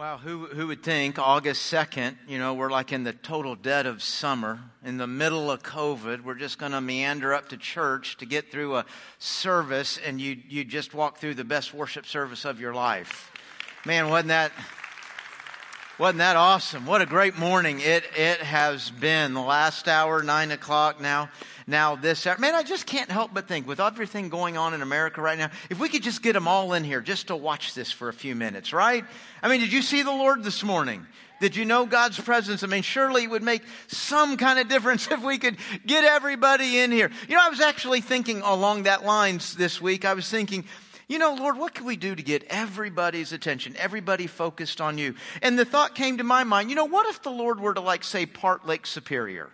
Wow, who, who would think August 2nd, you know, we're like in the total dead of summer, in the middle of COVID. We're just going to meander up to church to get through a service, and you, you just walk through the best worship service of your life. Man, wasn't that, wasn't that awesome? What a great morning it, it has been. The last hour, 9 o'clock now now this hour. Man, I just can't help but think with everything going on in America right now, if we could just get them all in here just to watch this for a few minutes, right? I mean, did you see the Lord this morning? Did you know God's presence? I mean, surely it would make some kind of difference if we could get everybody in here. You know, I was actually thinking along that lines this week. I was thinking, you know, Lord, what can we do to get everybody's attention, everybody focused on you? And the thought came to my mind, you know, what if the Lord were to like say part Lake Superior?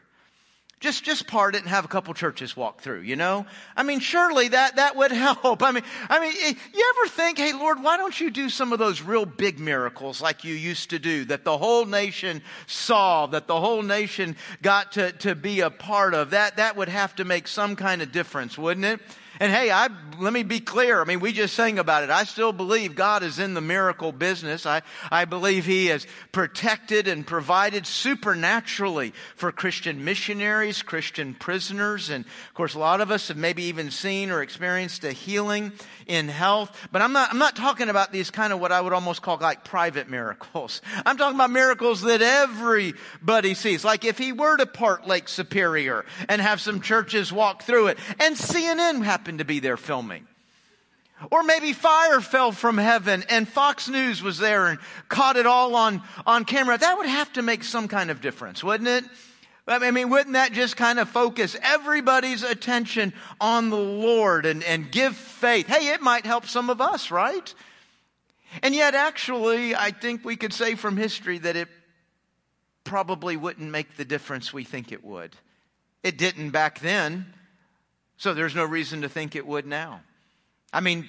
Just, just part it and have a couple churches walk through, you know? I mean, surely that, that would help. I mean, I mean, you ever think, hey, Lord, why don't you do some of those real big miracles like you used to do that the whole nation saw, that the whole nation got to, to be a part of? That, that would have to make some kind of difference, wouldn't it? And hey, I, let me be clear. I mean, we just sang about it. I still believe God is in the miracle business. I, I believe He has protected and provided supernaturally for Christian missionaries, Christian prisoners. And of course, a lot of us have maybe even seen or experienced a healing in health. But I'm not, I'm not talking about these kind of what I would almost call like private miracles. I'm talking about miracles that everybody sees. Like if He were to part Lake Superior and have some churches walk through it and CNN happen happened to be there filming. Or maybe fire fell from heaven and Fox News was there and caught it all on, on camera. That would have to make some kind of difference, wouldn't it? I mean, wouldn't that just kind of focus everybody's attention on the Lord and, and give faith? Hey, it might help some of us, right? And yet, actually, I think we could say from history that it probably wouldn't make the difference we think it would. It didn't back then. So there's no reason to think it would now. I mean,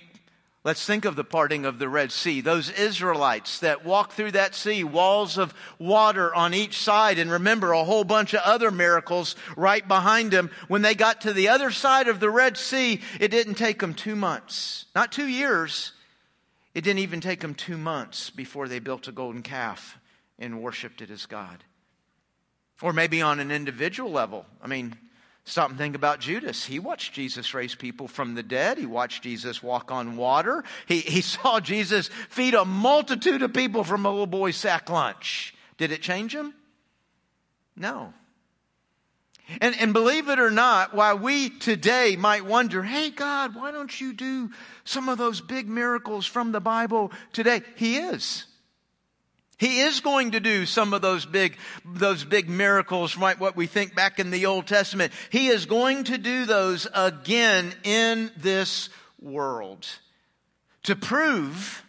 let's think of the parting of the Red Sea. Those Israelites that walked through that sea, walls of water on each side, and remember a whole bunch of other miracles right behind them. When they got to the other side of the Red Sea, it didn't take them two months, not two years. It didn't even take them two months before they built a golden calf and worshiped it as God. Or maybe on an individual level. I mean, Stop and think about Judas. He watched Jesus raise people from the dead. He watched Jesus walk on water. He, he saw Jesus feed a multitude of people from a little boy's sack lunch. Did it change him? No. And, and believe it or not, while we today might wonder, hey, God, why don't you do some of those big miracles from the Bible today? He is. He is going to do some of those big, those big miracles, right? What we think back in the Old Testament. He is going to do those again in this world to prove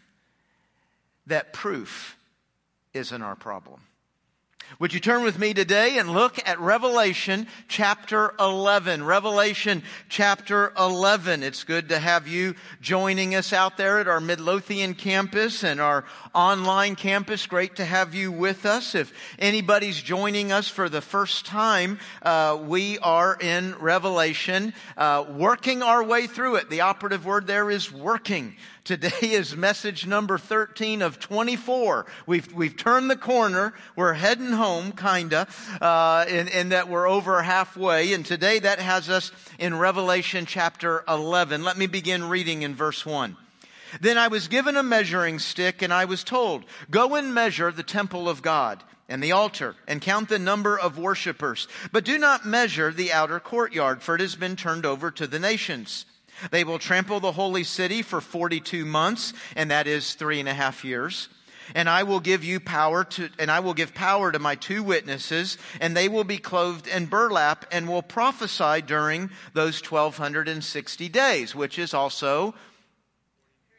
that proof isn't our problem. Would you turn with me today and look at Revelation chapter 11? Revelation chapter 11. It's good to have you joining us out there at our Midlothian campus and our online campus. Great to have you with us. If anybody's joining us for the first time, uh, we are in Revelation, uh, working our way through it. The operative word there is working. Today is message number 13 of 24. We've, we've turned the corner. We're heading home, kinda, uh, in, in that we're over halfway. And today that has us in Revelation chapter 11. Let me begin reading in verse 1. Then I was given a measuring stick and I was told, go and measure the temple of God and the altar and count the number of worshippers, but do not measure the outer courtyard, for it has been turned over to the nations. They will trample the holy city for 42 months, and that is three and a half years. And I will give you power to, and I will give power to my two witnesses, and they will be clothed in burlap and will prophesy during those 1260 days, which is also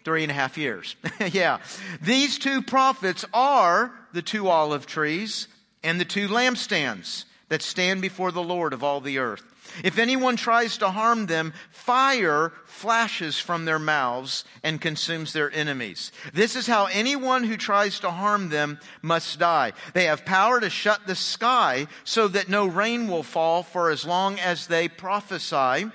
three and a half years. yeah. These two prophets are the two olive trees and the two lampstands that stand before the Lord of all the earth. If anyone tries to harm them, fire flashes from their mouths and consumes their enemies. This is how anyone who tries to harm them must die. They have power to shut the sky so that no rain will fall for as long as they prophesy.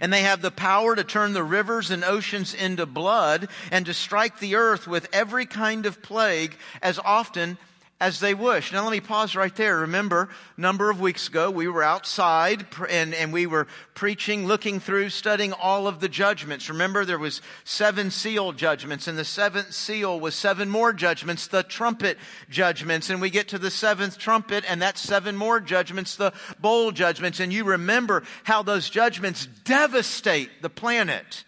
And they have the power to turn the rivers and oceans into blood and to strike the earth with every kind of plague as often as they wish. Now let me pause right there. Remember, a number of weeks ago, we were outside and, and we were preaching, looking through, studying all of the judgments. Remember, there was seven seal judgments and the seventh seal was seven more judgments, the trumpet judgments. And we get to the seventh trumpet and that's seven more judgments, the bowl judgments. And you remember how those judgments devastate the planet.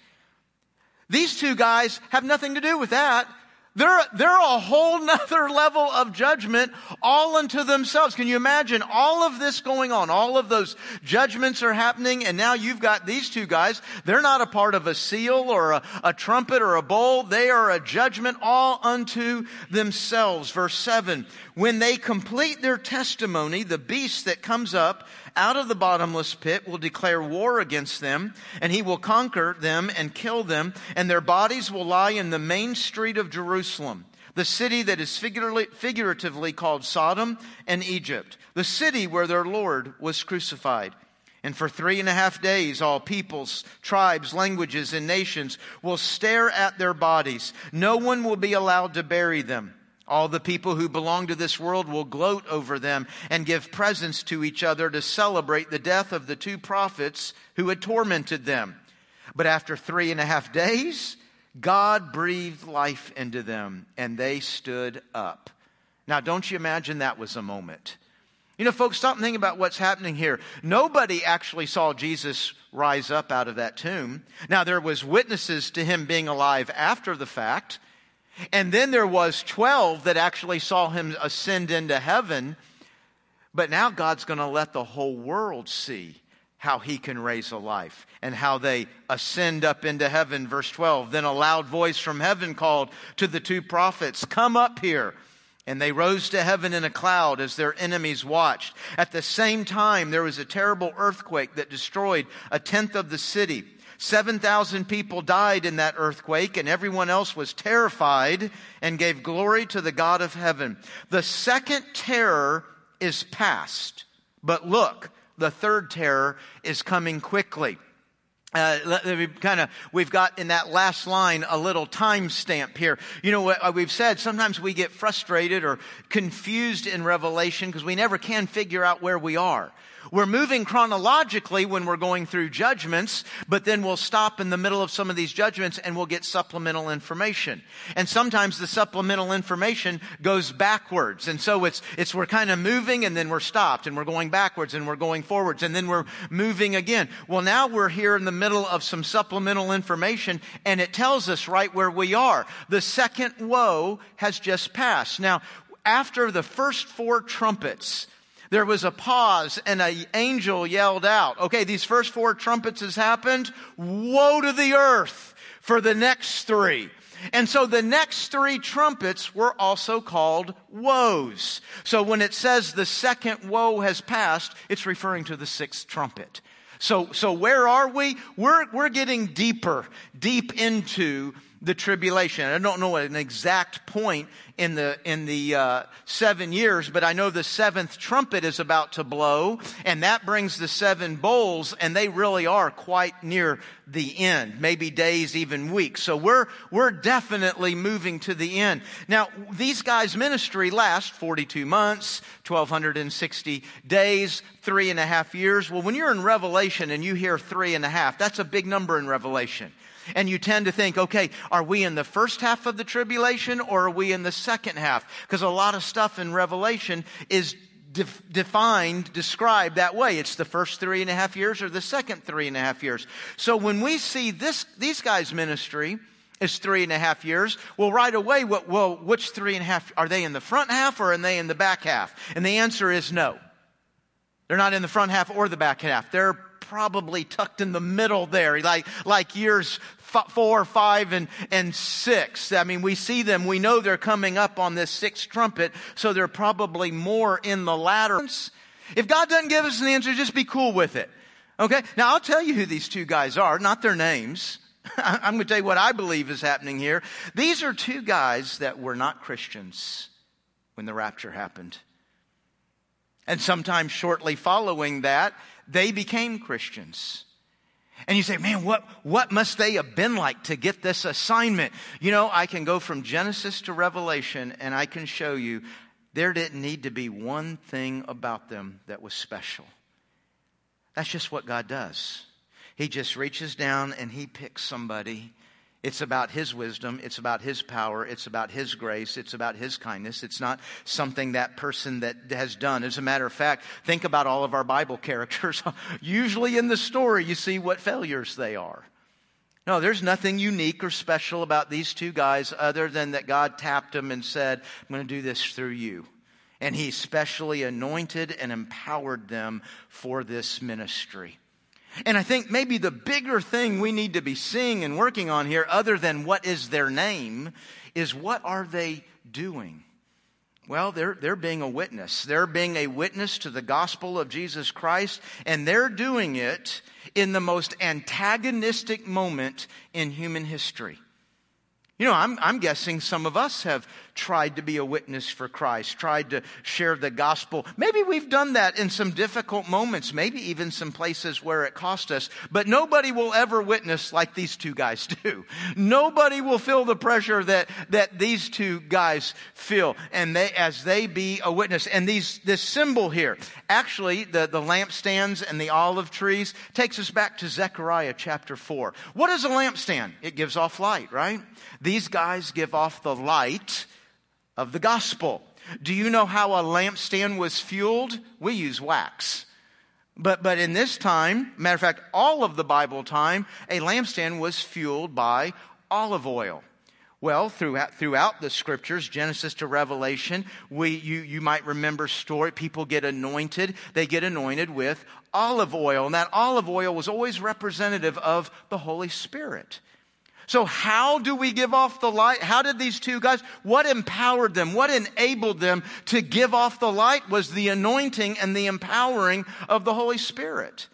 These two guys have nothing to do with that. They're, they're a whole nother level of judgment all unto themselves. Can you imagine all of this going on? All of those judgments are happening and now you've got these two guys. They're not a part of a seal or a, a trumpet or a bowl. They are a judgment all unto themselves. Verse seven. When they complete their testimony, the beast that comes up out of the bottomless pit will declare war against them, and he will conquer them and kill them, and their bodies will lie in the main street of Jerusalem, the city that is figuratively called Sodom and Egypt, the city where their Lord was crucified. And for three and a half days, all peoples, tribes, languages, and nations will stare at their bodies. No one will be allowed to bury them. All the people who belong to this world will gloat over them and give presents to each other to celebrate the death of the two prophets who had tormented them. But after three and a half days, God breathed life into them and they stood up. Now, don't you imagine that was a moment? You know, folks, stop and think about what's happening here. Nobody actually saw Jesus rise up out of that tomb. Now, there was witnesses to him being alive after the fact. And then there was 12 that actually saw him ascend into heaven. But now God's going to let the whole world see how he can raise a life and how they ascend up into heaven. Verse 12. Then a loud voice from heaven called to the two prophets, Come up here. And they rose to heaven in a cloud as their enemies watched. At the same time, there was a terrible earthquake that destroyed a tenth of the city. 7,000 people died in that earthquake and everyone else was terrified and gave glory to the God of heaven. The second terror is past. But look, the third terror is coming quickly. Uh, kind of, we've got in that last line a little time stamp here. You know what uh, we've said? Sometimes we get frustrated or confused in Revelation because we never can figure out where we are. We're moving chronologically when we're going through judgments, but then we'll stop in the middle of some of these judgments and we'll get supplemental information. And sometimes the supplemental information goes backwards. And so it's, it's we're kind of moving and then we're stopped and we're going backwards and we're going forwards and then we're moving again. Well, now we're here in the middle of some supplemental information and it tells us right where we are. The second woe has just passed. Now, after the first four trumpets, there was a pause and an angel yelled out, okay, these first four trumpets has happened. Woe to the earth for the next three. And so the next three trumpets were also called woes. So when it says the second woe has passed, it's referring to the sixth trumpet. So, so where are we? We're, we're getting deeper, deep into the tribulation. I don't know an exact point in the in the uh, seven years, but I know the seventh trumpet is about to blow, and that brings the seven bowls, and they really are quite near the end, maybe days, even weeks. So we're we're definitely moving to the end. Now, these guys' ministry lasts 42 months, 1260 days, three and a half years. Well, when you're in Revelation and you hear three and a half, that's a big number in Revelation. And you tend to think, okay, are we in the first half of the tribulation or are we in the second half? Because a lot of stuff in Revelation is defined, described that way. It's the first three and a half years or the second three and a half years. So when we see this, these guys' ministry, is three and a half years. Well, right away, what, well, which three and a half, are they in the front half or are they in the back half? And the answer is no. They're not in the front half or the back half. They're probably tucked in the middle there, like, like years four, five, and, and six. I mean, we see them. We know they're coming up on this sixth trumpet, so they're probably more in the latter. If God doesn't give us an answer, just be cool with it. Okay? Now, I'll tell you who these two guys are, not their names. I'm going to tell you what I believe is happening here. These are two guys that were not Christians when the rapture happened. And sometime shortly following that, they became Christians. And you say, man, what, what must they have been like to get this assignment? You know, I can go from Genesis to Revelation and I can show you there didn't need to be one thing about them that was special. That's just what God does. He just reaches down and he picks somebody it's about His wisdom. It's about His power. It's about His grace. It's about His kindness. It's not something that person that has done. As a matter of fact, think about all of our Bible characters. Usually in the story, you see what failures they are. No, there's nothing unique or special about these two guys other than that God tapped them and said, I'm going to do this through you. And He specially anointed and empowered them for this ministry. And I think maybe the bigger thing we need to be seeing and working on here, other than what is their name, is what are they doing? Well, they're, they're being a witness. They're being a witness to the gospel of Jesus Christ, and they're doing it in the most antagonistic moment in human history. You know, I'm, I'm guessing some of us have tried to be a witness for Christ, tried to share the gospel. Maybe we've done that in some difficult moments, maybe even some places where it cost us, but nobody will ever witness like these two guys do. Nobody will feel the pressure that, that these two guys feel and they, as they be a witness. And these, this symbol here, actually, the, the lampstands and the olive trees takes us back to Zechariah chapter 4. What is a lampstand? It gives off light, right? These guys give off the light of the gospel. Do you know how a lampstand was fueled? We use wax. But, but in this time, matter of fact, all of the Bible time, a lampstand was fueled by olive oil. Well, throughout, throughout the scriptures, Genesis to Revelation, we, you, you might remember story, people get anointed. They get anointed with olive oil. And that olive oil was always representative of the Holy Spirit. So how do we give off the light? How did these two guys, what empowered them? What enabled them to give off the light was the anointing and the empowering of the Holy Spirit.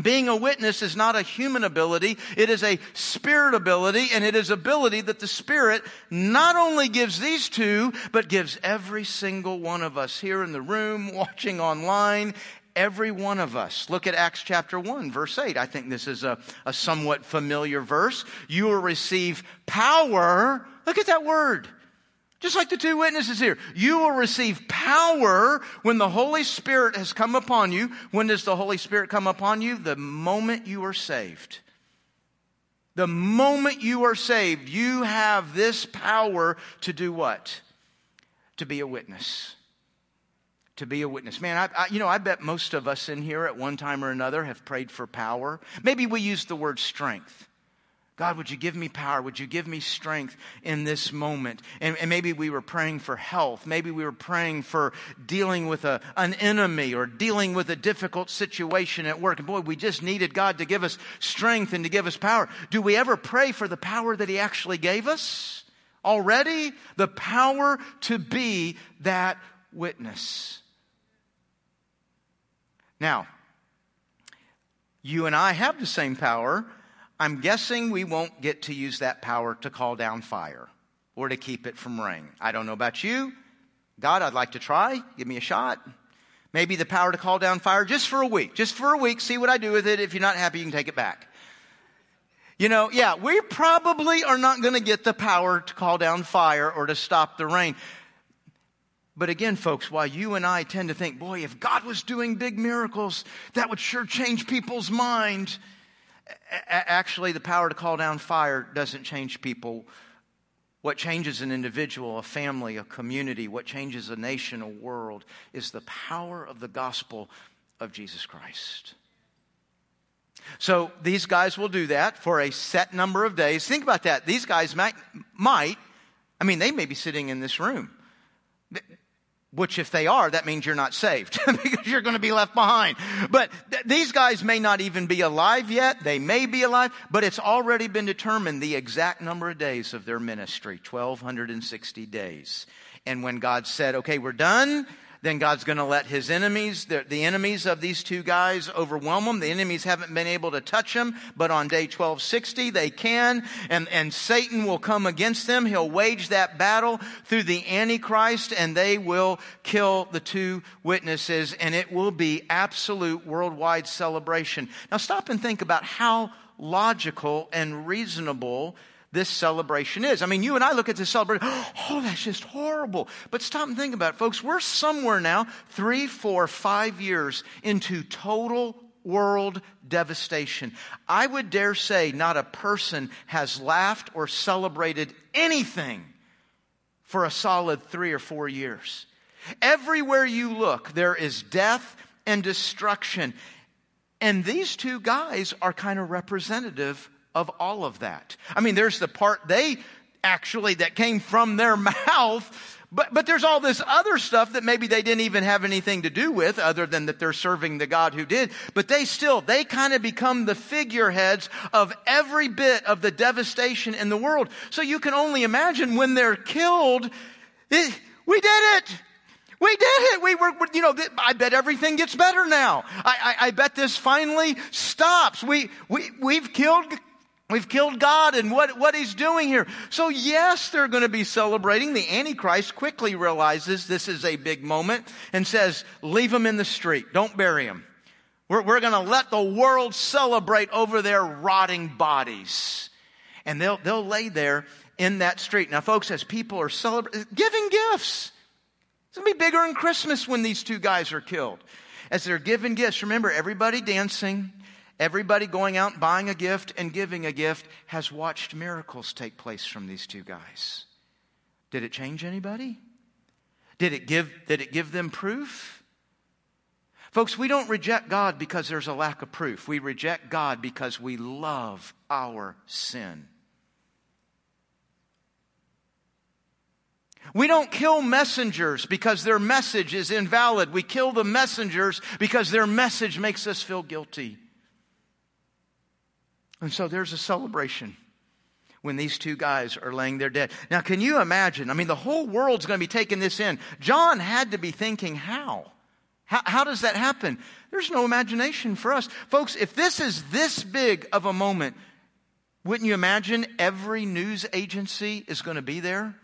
Being a witness is not a human ability. It is a spirit ability and it is ability that the spirit not only gives these two, but gives every single one of us here in the room, watching online, every one of us. Look at Acts chapter 1, verse 8. I think this is a, a somewhat familiar verse. You will receive power. Look at that word. Just like the two witnesses here. You will receive power when the Holy Spirit has come upon you. When does the Holy Spirit come upon you? The moment you are saved. The moment you are saved, you have this power to do what? To be a witness to be a witness. Man, I, I, you know, I bet most of us in here at one time or another have prayed for power. Maybe we use the word strength. God, would you give me power? Would you give me strength in this moment? And, and, maybe we were praying for health. Maybe we were praying for dealing with a, an enemy or dealing with a difficult situation at work. And boy, we just needed God to give us strength and to give us power. Do we ever pray for the power that He actually gave us? Already? The power to be that witness. Now, you and I have the same power. I'm guessing we won't get to use that power to call down fire or to keep it from rain. I don't know about you. God, I'd like to try. Give me a shot. Maybe the power to call down fire just for a week. Just for a week. See what I do with it. If you're not happy, you can take it back. You know, yeah, we probably are not going to get the power to call down fire or to stop the rain. But again, folks, while you and I tend to think, boy, if God was doing big miracles, that would sure change people's mind. Actually, the power to call down fire doesn't change people. What changes an individual, a family, a community, what changes a nation, a world, is the power of the gospel of Jesus Christ. So these guys will do that for a set number of days. Think about that. These guys might, might I mean, they may be sitting in this room. Which, if they are, that means you're not saved because you're going to be left behind. But th- these guys may not even be alive yet. They may be alive, but it's already been determined the exact number of days of their ministry 1,260 days. And when God said, okay, we're done, then God's going to let his enemies, the, the, enemies of these two guys, overwhelm them. The enemies haven't been able to touch them, but on day 1260 they can, and, and Satan will come against them. He'll wage that battle through the Antichrist, and they will kill the two witnesses, and it will be absolute worldwide celebration. Now stop and think about how logical and reasonable this celebration is. I mean, you and I look at this celebration, oh, that's just horrible. But stop and think about it, folks. We're somewhere now, three, four, five years into total world devastation. I would dare say not a person has laughed or celebrated anything for a solid three or four years. Everywhere you look, there is death and destruction. And these two guys are kind of representative of all of that. I mean, there's the part they actually that came from their mouth, but, but there's all this other stuff that maybe they didn't even have anything to do with other than that they're serving the God who did. But they still, they kind of become the figureheads of every bit of the devastation in the world. So you can only imagine when they're killed, it, we did it! We did it. We were, you know, I bet everything gets better now. I, I, I bet this finally stops. We, we, we've killed We've killed God and what, what he's doing here. So yes, they're going to be celebrating. The Antichrist quickly realizes this is a big moment and says, leave him in the street. Don't bury him. We're, we're going to let the world celebrate over their rotting bodies. And they'll, they'll lay there in that street. Now folks, as people are celebrating, giving gifts. It's going to be bigger than Christmas when these two guys are killed. As they're giving gifts, remember everybody dancing, Everybody going out buying a gift and giving a gift has watched miracles take place from these two guys. Did it change anybody? Did it give, did it give them proof? Folks, we don't reject God because there's a lack of proof. We reject God because we love our sin. We don't kill messengers because their message is invalid. We kill the messengers because their message makes us feel guilty. And so there's a celebration when these two guys are laying there dead. Now, can you imagine? I mean, the whole world's going to be taking this in. John had to be thinking, how? How, how does that happen? There's no imagination for us. Folks, if this is this big of a moment, wouldn't you imagine every news agency is going to be there?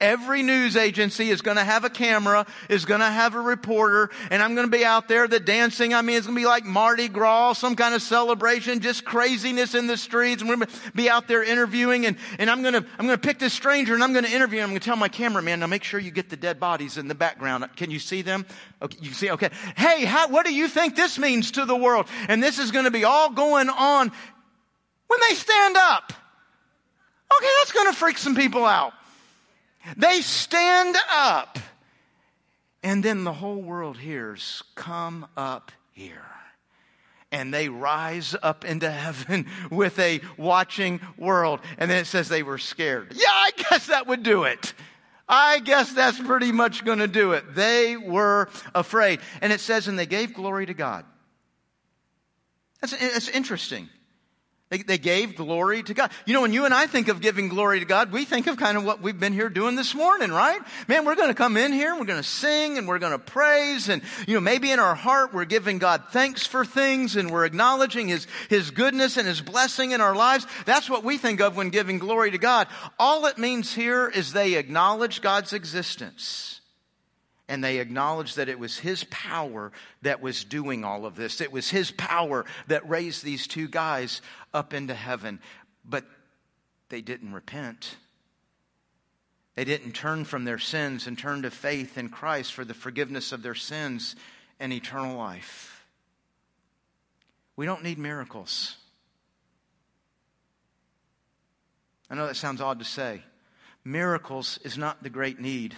Every news agency is going to have a camera, is going to have a reporter, and I'm going to be out there, the dancing, I mean, it's going to be like Mardi Gras, some kind of celebration, just craziness in the streets, and we're going to be out there interviewing, and, and I'm going to, I'm going to pick this stranger, and I'm going to interview him, I'm going to tell my cameraman, now make sure you get the dead bodies in the background. Can you see them? Okay, you see, okay. Hey, how, what do you think this means to the world? And this is going to be all going on when they stand up. Okay, that's going to freak some people out. They stand up. And then the whole world hears, Come up here. And they rise up into heaven with a watching world. And then it says they were scared. Yeah, I guess that would do it. I guess that's pretty much going to do it. They were afraid. And it says, and they gave glory to God. That's, that's interesting. They, they gave glory to God. You know, when you and I think of giving glory to God, we think of kind of what we've been here doing this morning, right? Man, we're going to come in here, and we're going to sing and we're going to praise and, you know, maybe in our heart we're giving God thanks for things and we're acknowledging His, His goodness and His blessing in our lives. That's what we think of when giving glory to God. All it means here is they acknowledge God's existence and they acknowledged that it was his power that was doing all of this. It was his power that raised these two guys up into heaven. But they didn't repent. They didn't turn from their sins and turn to faith in Christ for the forgiveness of their sins and eternal life. We don't need miracles. I know that sounds odd to say. Miracles is not the great need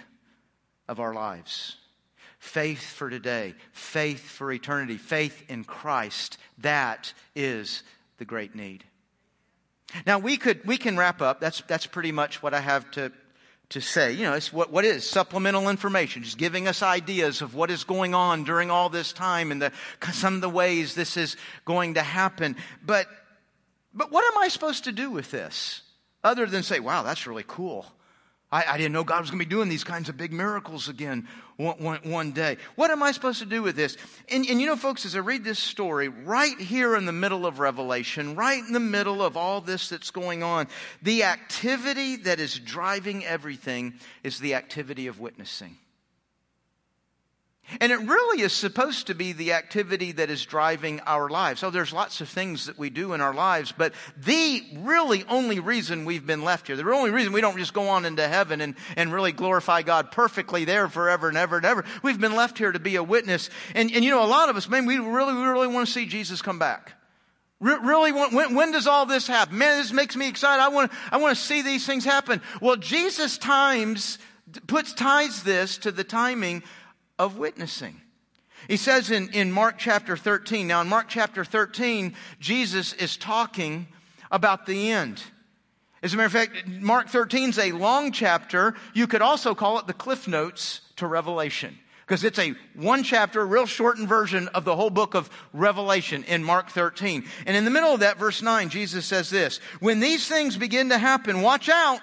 of our lives. Faith for today, faith for eternity, faith in Christ. That is the great need. Now we could we can wrap up. That's that's pretty much what I have to to say. You know, it's what what is supplemental information, just giving us ideas of what is going on during all this time and the some of the ways this is going to happen. But but what am I supposed to do with this? Other than say, wow, that's really cool. I, I didn't know God was going to be doing these kinds of big miracles again one, one, one day. What am I supposed to do with this? And, and you know, folks, as I read this story, right here in the middle of Revelation, right in the middle of all this that's going on, the activity that is driving everything is the activity of witnessing. And it really is supposed to be the activity that is driving our lives. So there's lots of things that we do in our lives, but the really only reason we've been left here, the only reason we don't just go on into heaven and, and really glorify God perfectly there forever and ever and ever, we've been left here to be a witness. And, and you know, a lot of us, man, we really, we really want to see Jesus come back. really, when, when does all this happen? Man, this makes me excited. I want, I want to see these things happen. Well, Jesus times, puts, ties this to the timing of witnessing. He says in, in Mark chapter 13, now in Mark chapter 13, Jesus is talking about the end. As a matter of fact, Mark 13 is a long chapter. You could also call it the Cliff Notes to Revelation. Because it's a one chapter, real shortened version of the whole book of Revelation in Mark 13. And in the middle of that, verse 9, Jesus says this When these things begin to happen, watch out.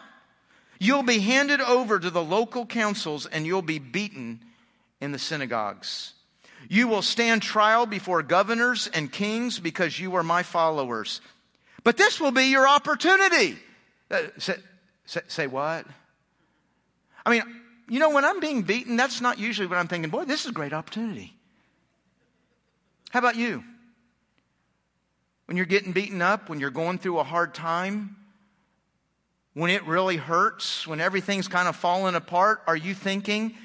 You'll be handed over to the local councils and you'll be beaten in the synagogues. You will stand trial before governors and kings because you are my followers. But this will be your opportunity. Uh, say, say, say, what? I mean, you know, when I'm being beaten, that's not usually what I'm thinking, boy, this is a great opportunity. How about you? When you're getting beaten up, when you're going through a hard time, when it really hurts, when everything's kind of falling apart, are you thinking,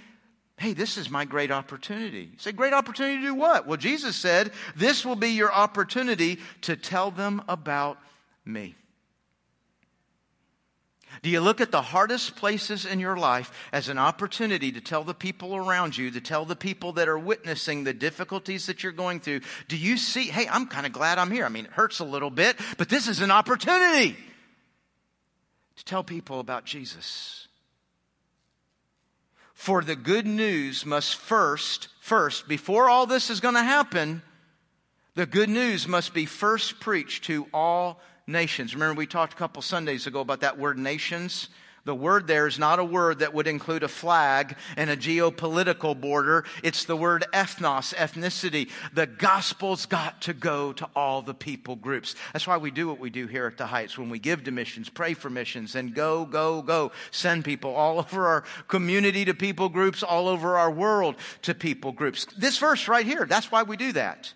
Hey, this is my great opportunity. You say, great opportunity to do what? Well, Jesus said, this will be your opportunity to tell them about me. Do you look at the hardest places in your life as an opportunity to tell the people around you, to tell the people that are witnessing the difficulties that you're going through? Do you see, hey, I'm kind of glad I'm here. I mean, it hurts a little bit, but this is an opportunity to tell people about Jesus. For the good news must first, first, before all this is going to happen, the good news must be first preached to all nations. Remember, we talked a couple Sundays ago about that word nations? The word there is not a word that would include a flag and a geopolitical border. It's the word ethnos, ethnicity. The gospel's got to go to all the people groups. That's why we do what we do here at the Heights when we give to missions, pray for missions, and go, go, go. Send people all over our community to people groups, all over our world to people groups. This verse right here, that's why we do that.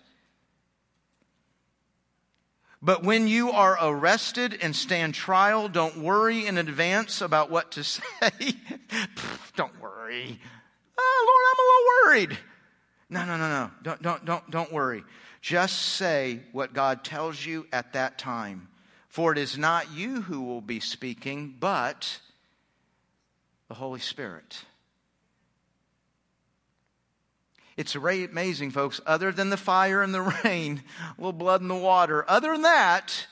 But when you are arrested and stand trial, don't worry in advance about what to say. don't worry. Oh, Lord, I'm a little worried. No, no, no, no. Don't, don't, don't, don't worry. Just say what God tells you at that time. For it is not you who will be speaking, but the Holy Spirit. It's amazing, folks. Other than the fire and the rain, a little blood in the water, other than that,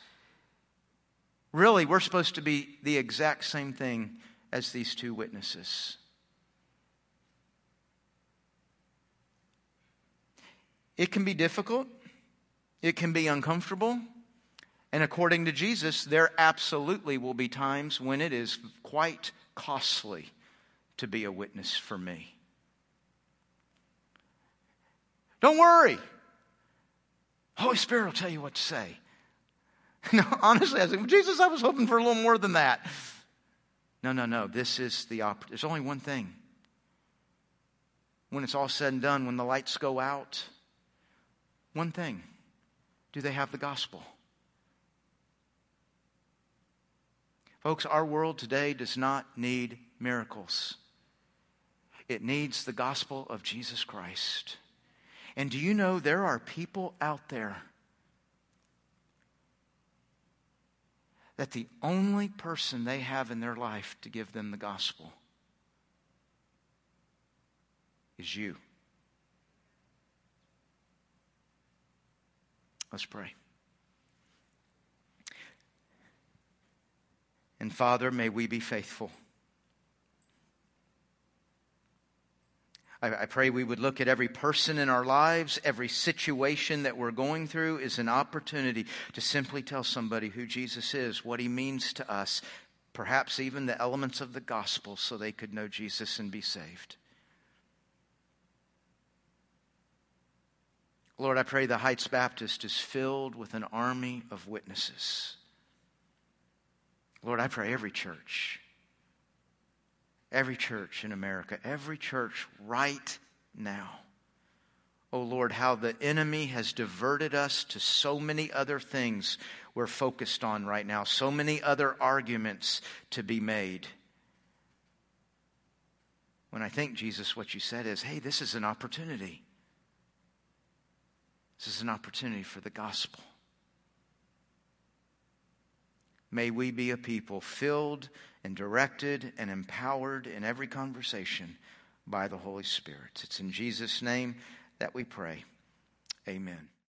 really, we're supposed to be the exact same thing as these two witnesses. It can be difficult, it can be uncomfortable, and according to Jesus, there absolutely will be times when it is quite costly to be a witness for me. Don't worry. Holy Spirit will tell you what to say. No, honestly, I said, Jesus, I was hoping for a little more than that. No, no, no. This is the opportunity. There's only one thing. When it's all said and done, when the lights go out, one thing. Do they have the gospel? Folks, our world today does not need miracles. It needs the gospel of Jesus Christ. And do you know there are people out there that the only person they have in their life to give them the gospel is you? Let's pray. And Father, may we be faithful. I, I pray we would look at every person in our lives, every situation that we're going through is an opportunity to simply tell somebody who Jesus is, what he means to us perhaps even the elements of the gospel so they could know Jesus and be saved. Lord, I pray the Heights Baptist is filled with an army of witnesses. Lord, I pray every church, every church in America, every church right now. Oh Lord, how the enemy has diverted us to so many other things we're focused on right now, so many other arguments to be made. When I think, Jesus, what you said is, hey, this is an opportunity. This is an opportunity for the gospel. May we be a people filled and directed and empowered in every conversation by the Holy Spirit. It's in Jesus' name that we pray. Amen.